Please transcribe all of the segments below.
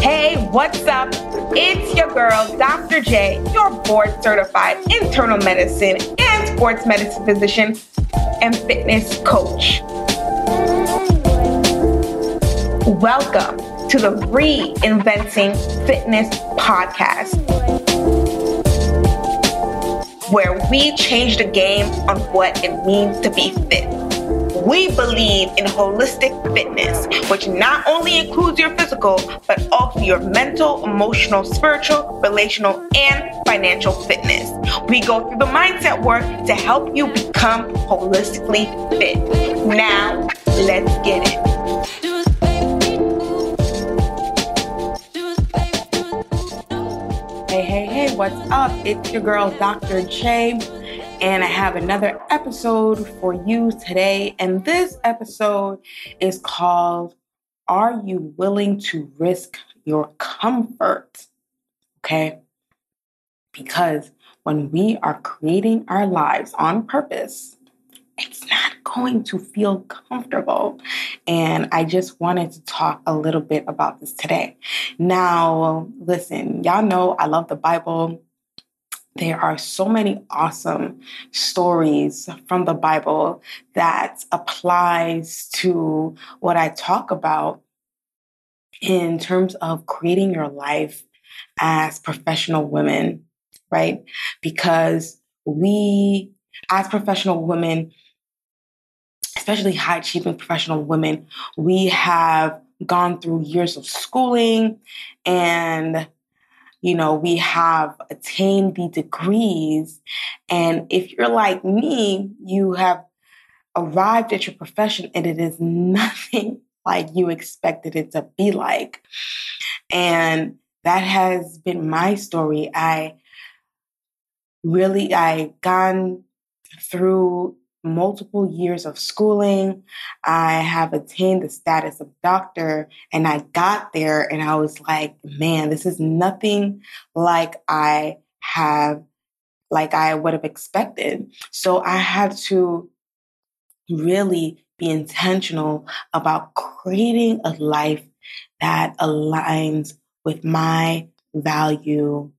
Hey, what's up? It's your girl, Dr. J, your board certified internal medicine and sports medicine physician and fitness coach. Welcome to the Reinventing Fitness podcast, where we change the game on what it means to be fit. We believe in holistic fitness, which not only includes your physical, but also your mental, emotional, spiritual, relational, and financial fitness. We go through the mindset work to help you become holistically fit. Now, let's get it. What's up? It's your girl, Dr. J and I have another episode for you today. And this episode is called Are You Willing to Risk Your Comfort? Okay. Because when we are creating our lives on purpose, it's not going to feel comfortable. And I just wanted to talk a little bit about this today. Now, listen, y'all know I love the Bible there are so many awesome stories from the Bible that applies to what I talk about in terms of creating your life as professional women, right? Because we, as professional women, especially high achieving professional women, we have gone through years of schooling and you know, we have attained the degrees. And if you're like me, you have arrived at your profession and it is nothing like you expected it to be like. And that has been my story. I really, I gone through multiple years of schooling. I have attained the status of doctor and I got there and I was like, man, this is nothing like I have, like I would have expected. So I had to really be intentional about creating a life that aligns with my value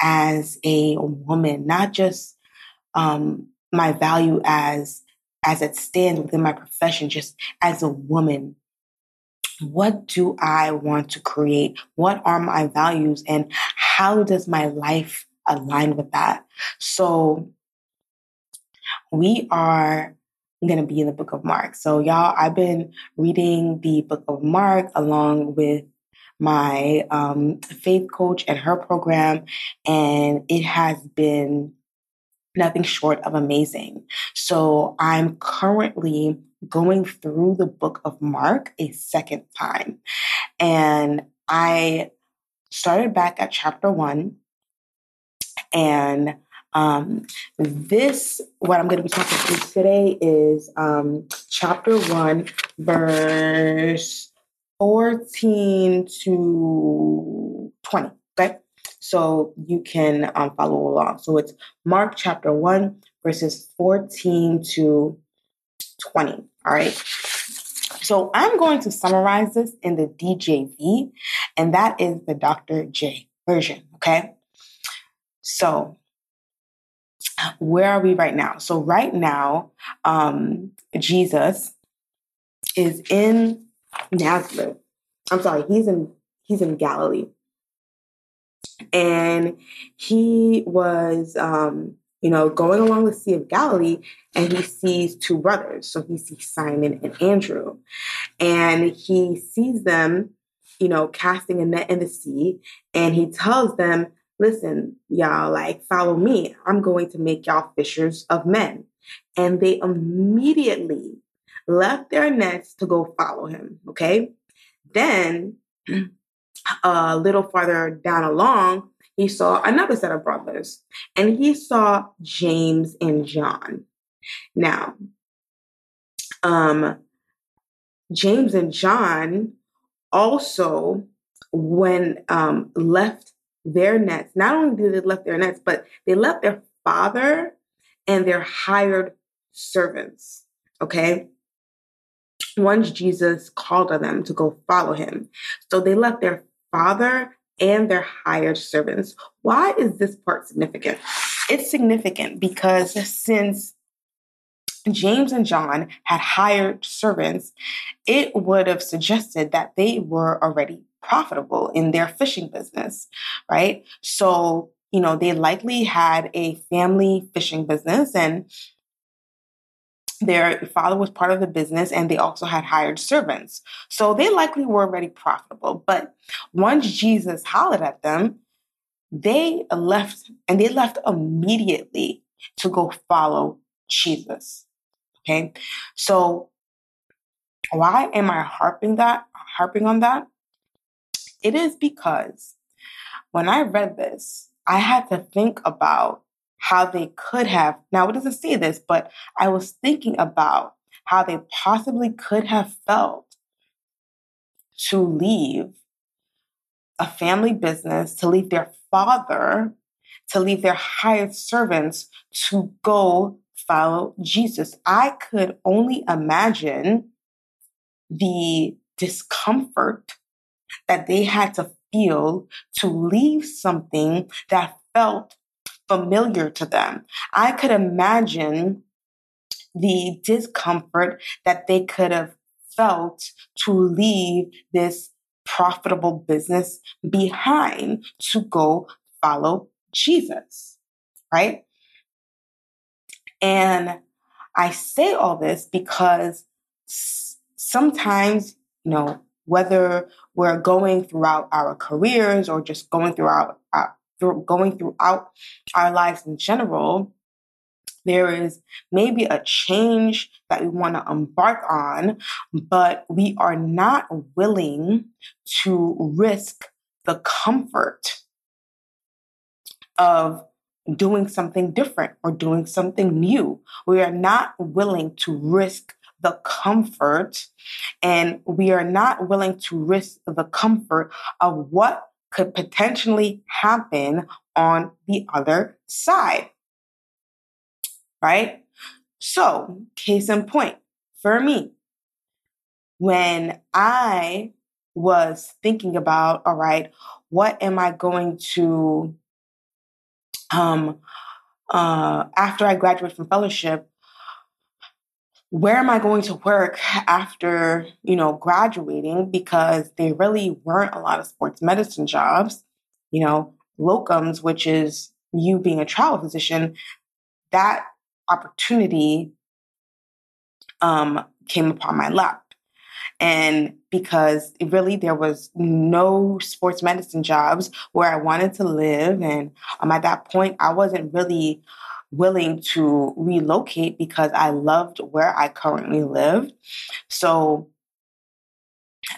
as a woman, not just um, my value as as it stands within my profession just as a woman. What do i want to create? What are my values and how does my life align with that? So we are going to be in the book of mark. So y'all i've been reading the book of mark along with my um, faith coach and her program and it has been nothing short of amazing. So I'm currently going through the book of Mark a second time. And I started back at chapter one. And um, this, what I'm going to be talking through today is um, chapter one, verse 14 to 20. So you can um, follow along. So it's Mark chapter 1, verses 14 to 20. All right. So I'm going to summarize this in the DJV, and that is the Dr. J version. Okay. So where are we right now? So right now, um, Jesus is in Nazareth. I'm sorry, he's in he's in Galilee and he was um, you know going along the sea of galilee and he sees two brothers. So he sees simon and andrew. And he sees them you know casting a net in the sea. And he tells them listen y'all like follow me. I'm going to make y'all fishers of men. And they immediately left their nets to go follow him okay? Then a little farther down along, he saw another set of brothers, and he saw James and John. Now, um, James and John also, when um, left their nets, not only did they left their nets, but they left their father and their hired servants. Okay. Once Jesus called on them to go follow him. So they left their father and their hired servants. Why is this part significant? It's significant because since James and John had hired servants, it would have suggested that they were already profitable in their fishing business, right? So, you know, they likely had a family fishing business and their father was part of the business and they also had hired servants. So they likely were already profitable. But once Jesus hollered at them, they left and they left immediately to go follow Jesus. Okay. So why am I harping that, harping on that? It is because when I read this, I had to think about how they could have. Now, it doesn't say this, but I was thinking about how they possibly could have felt to leave a family business, to leave their father, to leave their hired servants to go follow Jesus. I could only imagine the discomfort that they had to feel to leave something that felt familiar to them. I could imagine the discomfort that they could have felt to leave this profitable business behind to go follow Jesus, right? And I say all this because sometimes, you know, whether we're going throughout our careers or just going throughout uh, through going throughout our lives in general, there is maybe a change that we want to embark on, but we are not willing to risk the comfort of doing something different or doing something new. We are not willing to risk the comfort and we are not willing to risk the comfort of what could potentially happen on the other side. Right? So, case in point, for me, when I was thinking about, all right, what am I going to um, uh, after I graduate from fellowship, where am I going to work after, you know, graduating? Because there really weren't a lot of sports medicine jobs, you know, locums, which is you being a travel physician, that opportunity um, came upon my lap. And because really there was no sports medicine jobs where I wanted to live. And um, at that point, I wasn't really willing to relocate because I loved where I currently lived. So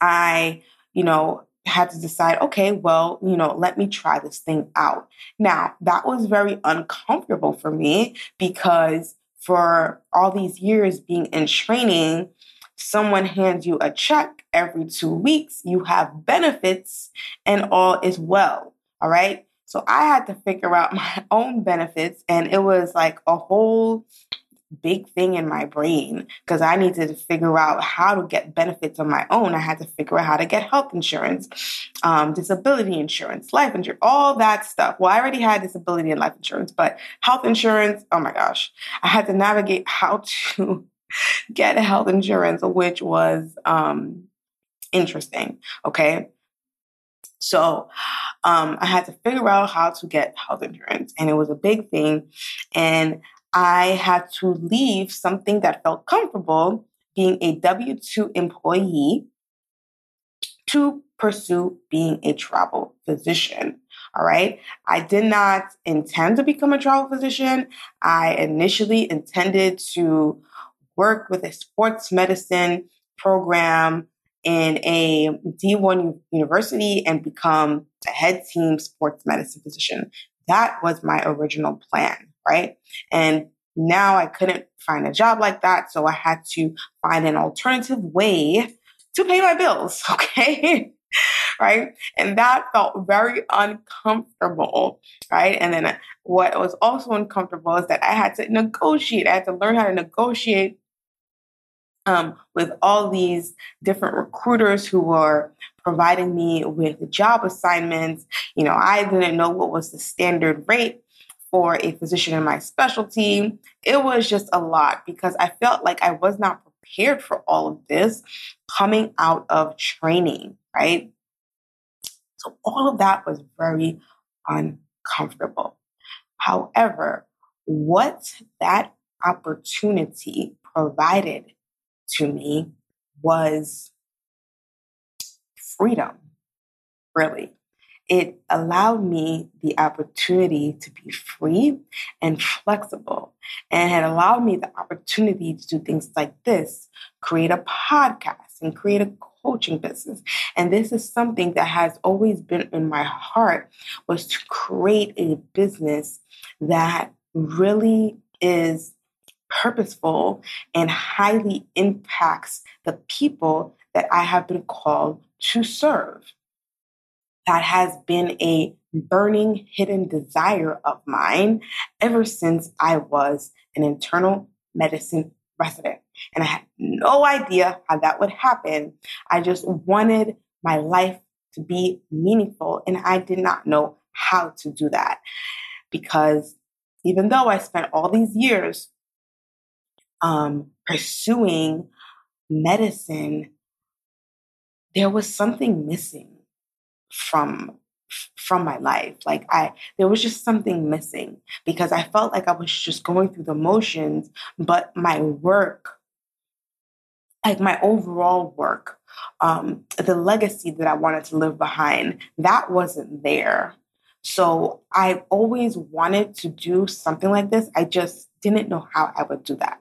I, you know, had to decide, okay, well, you know, let me try this thing out. Now, that was very uncomfortable for me because for all these years being in training, someone hands you a check every two weeks, you have benefits and all is well. All right. So I had to figure out my own benefits, and it was like a whole big thing in my brain because I needed to figure out how to get benefits on my own. I had to figure out how to get health insurance, um, disability insurance, life insurance, all that stuff. Well, I already had disability and life insurance, but health insurance, oh my gosh, I had to navigate how to get health insurance, which was um, interesting. Okay. So um, I had to figure out how to get health insurance, and it was a big thing. And I had to leave something that felt comfortable, being a W 2 employee, to pursue being a travel physician. All right. I did not intend to become a travel physician. I initially intended to work with a sports medicine program in a D1 university and become a head team sports medicine physician. That was my original plan, right? And now I couldn't find a job like that. So I had to find an alternative way to pay my bills. Okay. right? And that felt very uncomfortable, right? And then what was also uncomfortable is that I had to negotiate. I had to learn how to negotiate um, with all these different recruiters who were providing me with job assignments. You know, I didn't know what was the standard rate for a physician in my specialty. It was just a lot because I felt like I was not prepared for all of this coming out of training, right? So all of that was very uncomfortable. However, what that opportunity provided to me was freedom, really. It allowed me the opportunity to be free and flexible, and had allowed me the opportunity to do things like this create a podcast and create a coaching business. And this is something that has always been in my heart was to create a business that really is purposeful and highly impacts the people that I have been called to serve. That has been a burning hidden desire of mine ever since I was an internal medicine resident. And I had no idea how that would happen. I just wanted my life to be meaningful, and I did not know how to do that. Because even though I spent all these years um, pursuing medicine, there was something missing from from my life. Like I there was just something missing because I felt like I was just going through the motions, but my work like my overall work, um, the legacy that I wanted to live behind, that wasn't there. So I always wanted to do something like this. I just didn't know how I would do that.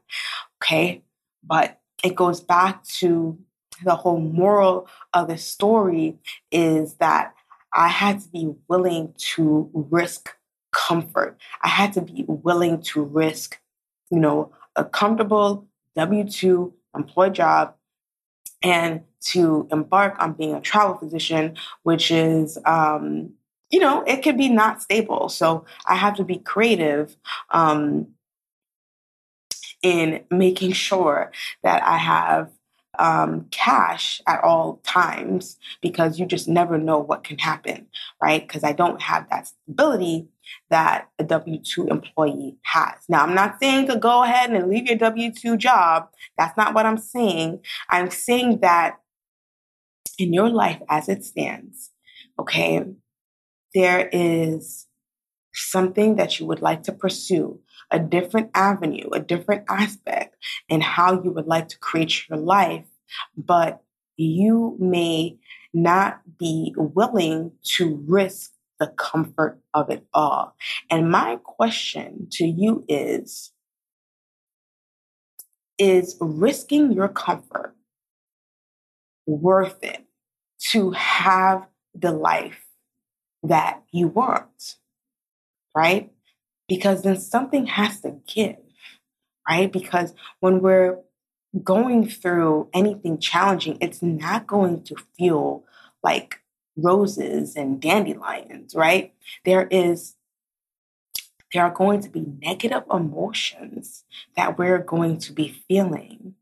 Okay. But it goes back to the whole moral of the story is that I had to be willing to risk comfort. I had to be willing to risk, you know, a comfortable W 2 employed job and to embark on being a travel physician, which is, um, you know, it can be not stable. So I have to be creative um, in making sure that I have um, cash at all times because you just never know what can happen, right? Because I don't have that stability that a W 2 employee has. Now, I'm not saying to go ahead and leave your W 2 job. That's not what I'm saying. I'm saying that in your life as it stands, okay, there is something that you would like to pursue, a different avenue, a different aspect in how you would like to create your life, but you may not be willing to risk the comfort of it all. And my question to you is Is risking your comfort worth it to have the life that you want? Right? Because then something has to give, right? Because when we're going through anything challenging, it's not going to feel like roses and dandelions, right? There is there are going to be negative emotions that we're going to be feeling,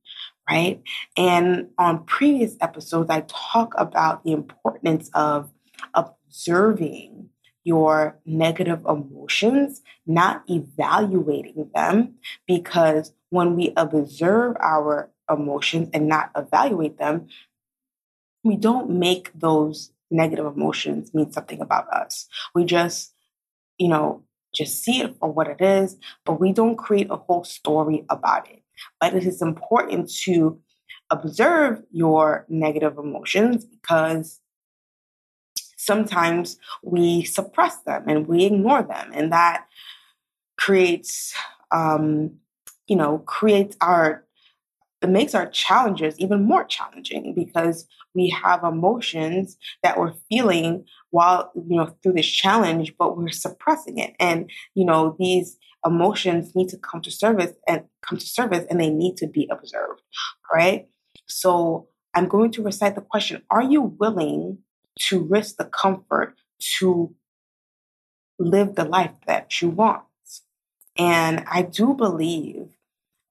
right? And on previous episodes, I talk about the importance of observing your negative emotions, not evaluating them, because when we observe our emotions and not evaluate them, we don't make those negative emotions mean something about us. We just, you know, just see it for what it is, but we don't create a whole story about it. But it is important to observe your negative emotions because sometimes we suppress them and we ignore them, and that creates, um, you know, creates our it makes our challenges even more challenging because we have emotions that we're feeling while you know through this challenge but we're suppressing it. And you know these emotions need to come to service and come to service and they need to be observed right? So i'm going to recite the question are you willing to risk the comfort to live the life that you want. And I do believe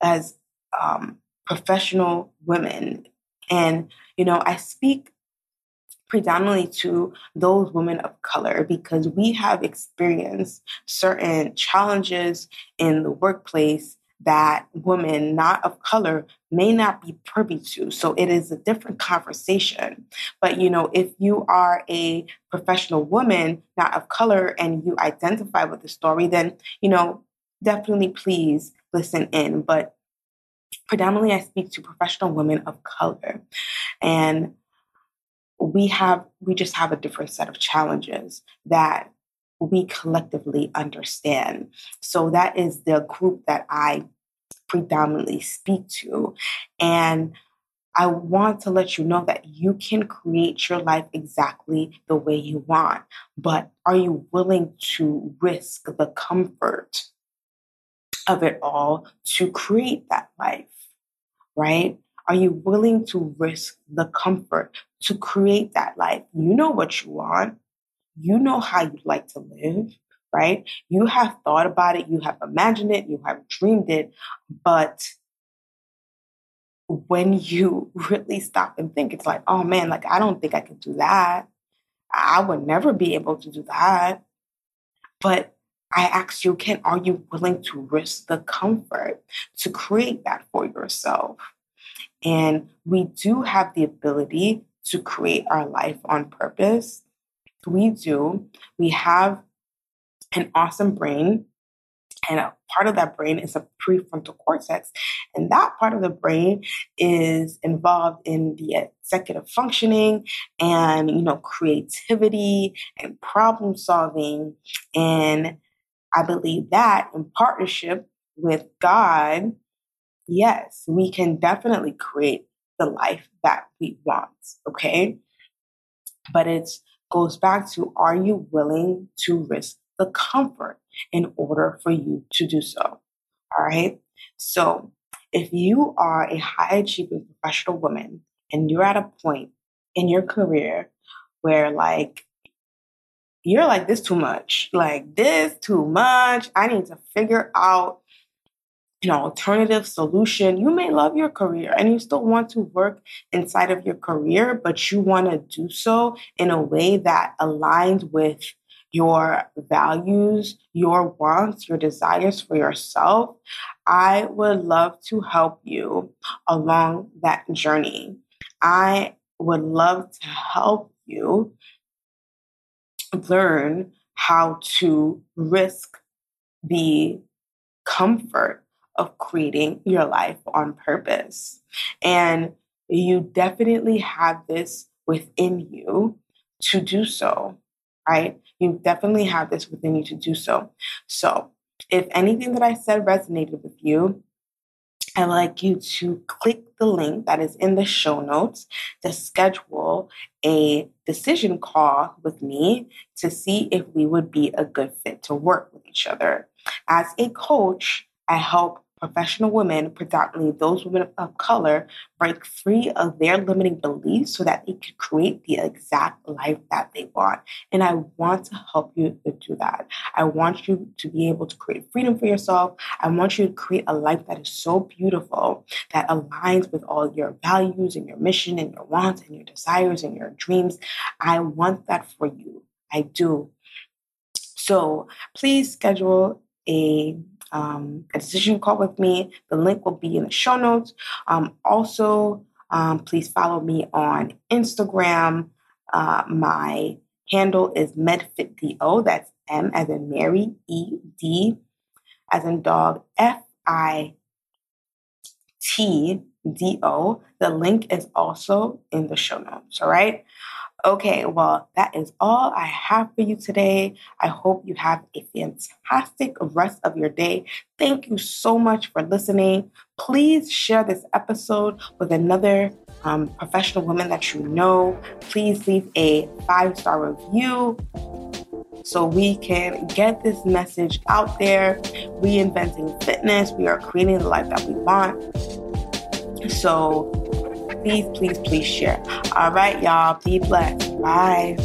as um, professional women, and, you know, I speak predominantly to those women of color because we have experienced certain challenges in the workplace that women not of color may not be privy to. So it is a different conversation. But you know, if you are a professional woman not of color and you identify with the story, then you know, definitely please listen in. But predominantly I speak to professional women of color. And we have we just have a different set of challenges that we collectively understand. So that is the group that I predominantly speak to. And I want to let you know that you can create your life exactly the way you want, but are you willing to risk the comfort of it all to create that life? Right? Are you willing to risk the comfort to create that life? You know what you want. You know how you'd like to live, right? You have thought about it. You have imagined it. You have dreamed it. But when you really stop and think, it's like, oh man, like, I don't think I could do that. I would never be able to do that. But I ask you, can are you willing to risk the comfort to create that for yourself? And we do have the ability to create our life on purpose. We do. We have an awesome brain. And a part of that brain is a prefrontal cortex. And that part of the brain is involved in the executive functioning and, you know, creativity and problem solving. And I believe that in partnership with God yes, we can definitely create the life that we want. Okay. But it goes back to are you willing to risk the comfort in order for you to do so? All right. So if you are a high achieving professional woman and you're at a point in your career where like you're like this too much, like this too much, I need to figure out an alternative solution. You may love your career and you still want to work inside of your career, but you want to do so in a way that aligns with your values, your wants, your desires for yourself. I would love to help you along that journey. I would love to help you learn how to risk the comfort of creating your life on purpose. And you definitely have this within you to do so, right? You definitely have this within you to do so. So, if anything that I said resonated with you, I'd like you to click the link that is in the show notes to schedule a decision call with me to see if we would be a good fit to work with each other. As a coach, I help professional women, predominantly those women of color, break free of their limiting beliefs so that they can create the exact life that they want. And I want to help you to do that. I want you to be able to create freedom for yourself. I want you to create a life that is so beautiful, that aligns with all your values and your mission and your wants and your desires and your dreams. I want that for you. I do. So please schedule a um, a decision call with me. The link will be in the show notes. Um, also, um, please follow me on Instagram. Uh, my handle is MedFitDO. That's M as in Mary, E D as in dog, F I T D O. The link is also in the show notes. All right. Okay, well, that is all I have for you today. I hope you have a fantastic rest of your day. Thank you so much for listening. Please share this episode with another um, professional woman that you know. Please leave a five star review so we can get this message out there. Reinventing fitness, we are creating the life that we want. So please, please, please share. All right, y'all, be blessed. Bye.